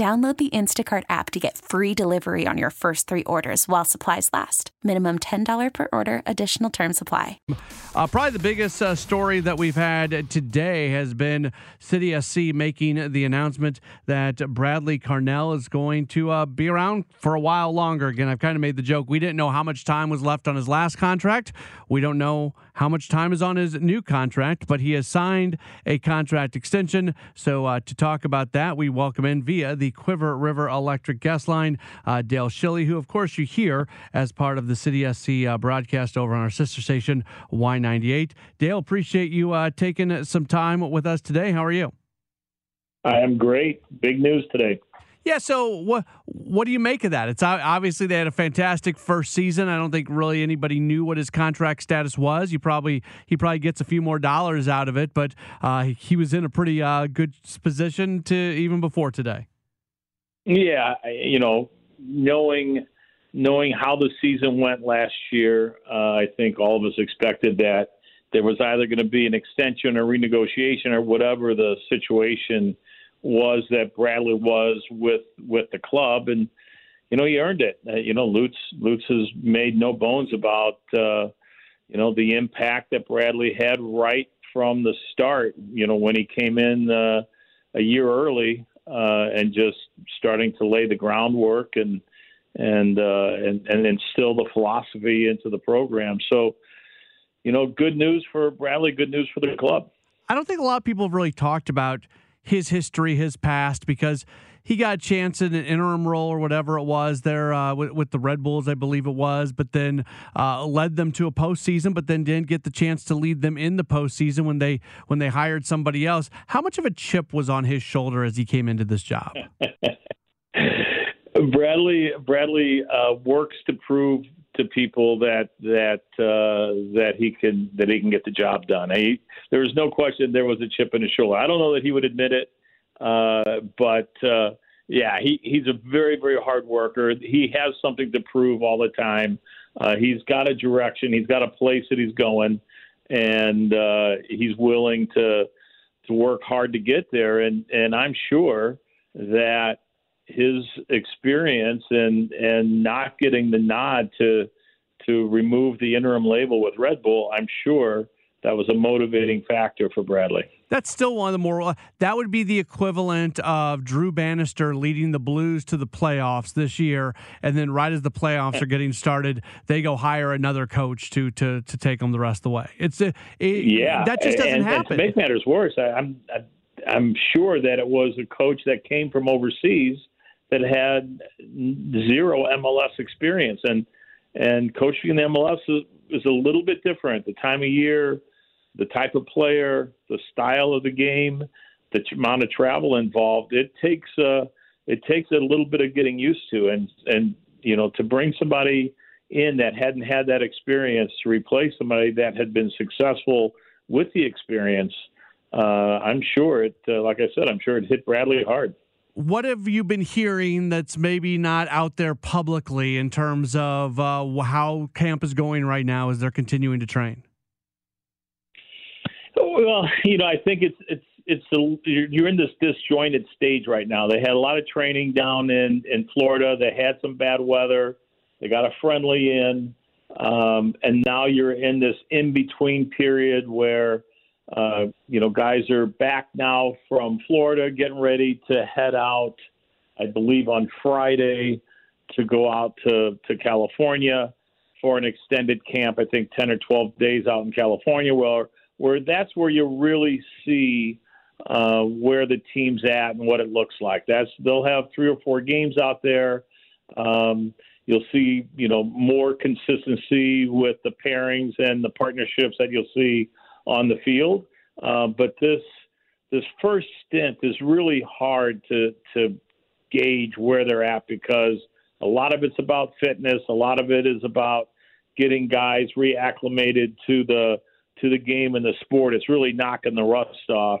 Download the Instacart app to get free delivery on your first three orders while supplies last. Minimum $10 per order, additional term supply. Uh, probably the biggest uh, story that we've had today has been City SC making the announcement that Bradley Carnell is going to uh, be around for a while longer. Again, I've kind of made the joke. We didn't know how much time was left on his last contract. We don't know how much time is on his new contract, but he has signed a contract extension. So, uh, to talk about that, we welcome in via the Cuivre River Electric Guest Line, uh, Dale Schilly, who, of course, you hear as part of the City SC uh, broadcast over on our sister station, Y98. Dale, appreciate you uh, taking some time with us today. How are you? I am great. Big news today. Yeah. So what what do you make of that? It's obviously they had a fantastic first season. I don't think really anybody knew what his contract status was. You probably he probably gets a few more dollars out of it, but uh, he was in a pretty uh, good position to even before today. Yeah, you know, knowing knowing how the season went last year, uh, I think all of us expected that there was either going to be an extension or renegotiation or whatever the situation was that Bradley was with with the club, and you know he earned it. Uh, you know, Lutz Lutz has made no bones about uh, you know the impact that Bradley had right from the start. You know, when he came in uh, a year early uh, and just starting to lay the groundwork and and uh, and and instill the philosophy into the program. So, you know, good news for Bradley. Good news for the club. I don't think a lot of people have really talked about his history, his past, because he got a chance in an interim role or whatever it was there uh, with, with, the Red Bulls, I believe it was, but then uh, led them to a postseason, but then didn't get the chance to lead them in the postseason when they when they hired somebody else. How much of a chip was on his shoulder as he came into this job? Bradley Bradley uh, works to prove to people that that uh, that he can that he can get the job done. He, there was no question there was a chip in his shoulder. I don't know that he would admit it, uh, but uh, yeah, he, he's a very very hard worker. He has something to prove all the time. Uh, he's got a direction. He's got a place that he's going, and uh, he's willing to to work hard to get there. And and I'm sure that his experience and and not getting the nod to to remove the interim label with Red Bull, I'm sure that was a motivating factor for Bradley. That's still one of the more uh, that would be the equivalent of Drew Bannister leading the Blues to the playoffs this year, and then right as the playoffs are getting started, they go hire another coach to to to take them the rest of the way. It's uh, it, yeah, that just doesn't and, happen. And to make matters worse, I, I'm I, I'm sure that it was a coach that came from overseas that had zero MLS experience, and and coaching in the MLS is, is a little bit different. The time of year, the type of player, the style of the game, the amount of travel involved. It takes a it takes a little bit of getting used to, and and you know to bring somebody in that hadn't had that experience to replace somebody that had been successful with the experience. Uh, I'm sure it, uh, like I said, I'm sure it hit Bradley hard what have you been hearing that's maybe not out there publicly in terms of uh, how camp is going right now as they're continuing to train? Well, you know, I think it's it's it's a, you're in this disjointed stage right now. They had a lot of training down in in Florida. They had some bad weather. They got a friendly in, um, and now you're in this in between period where uh, you know, guys are back now from Florida, getting ready to head out I believe, on Friday to go out to, to California for an extended camp. I think 10 or 12 days out in California, where, where that's where you really see uh, where the team's at and what it looks like. That's they'll have three or four games out there. Um, you'll see, you know, more consistency with the pairings and the partnerships that you'll see on the field. Uh, but this this first stint is really hard to to gauge where they're at because a lot of it's about fitness, a lot of it is about getting guys reacclimated to the to the game and the sport. It's really knocking the rust off.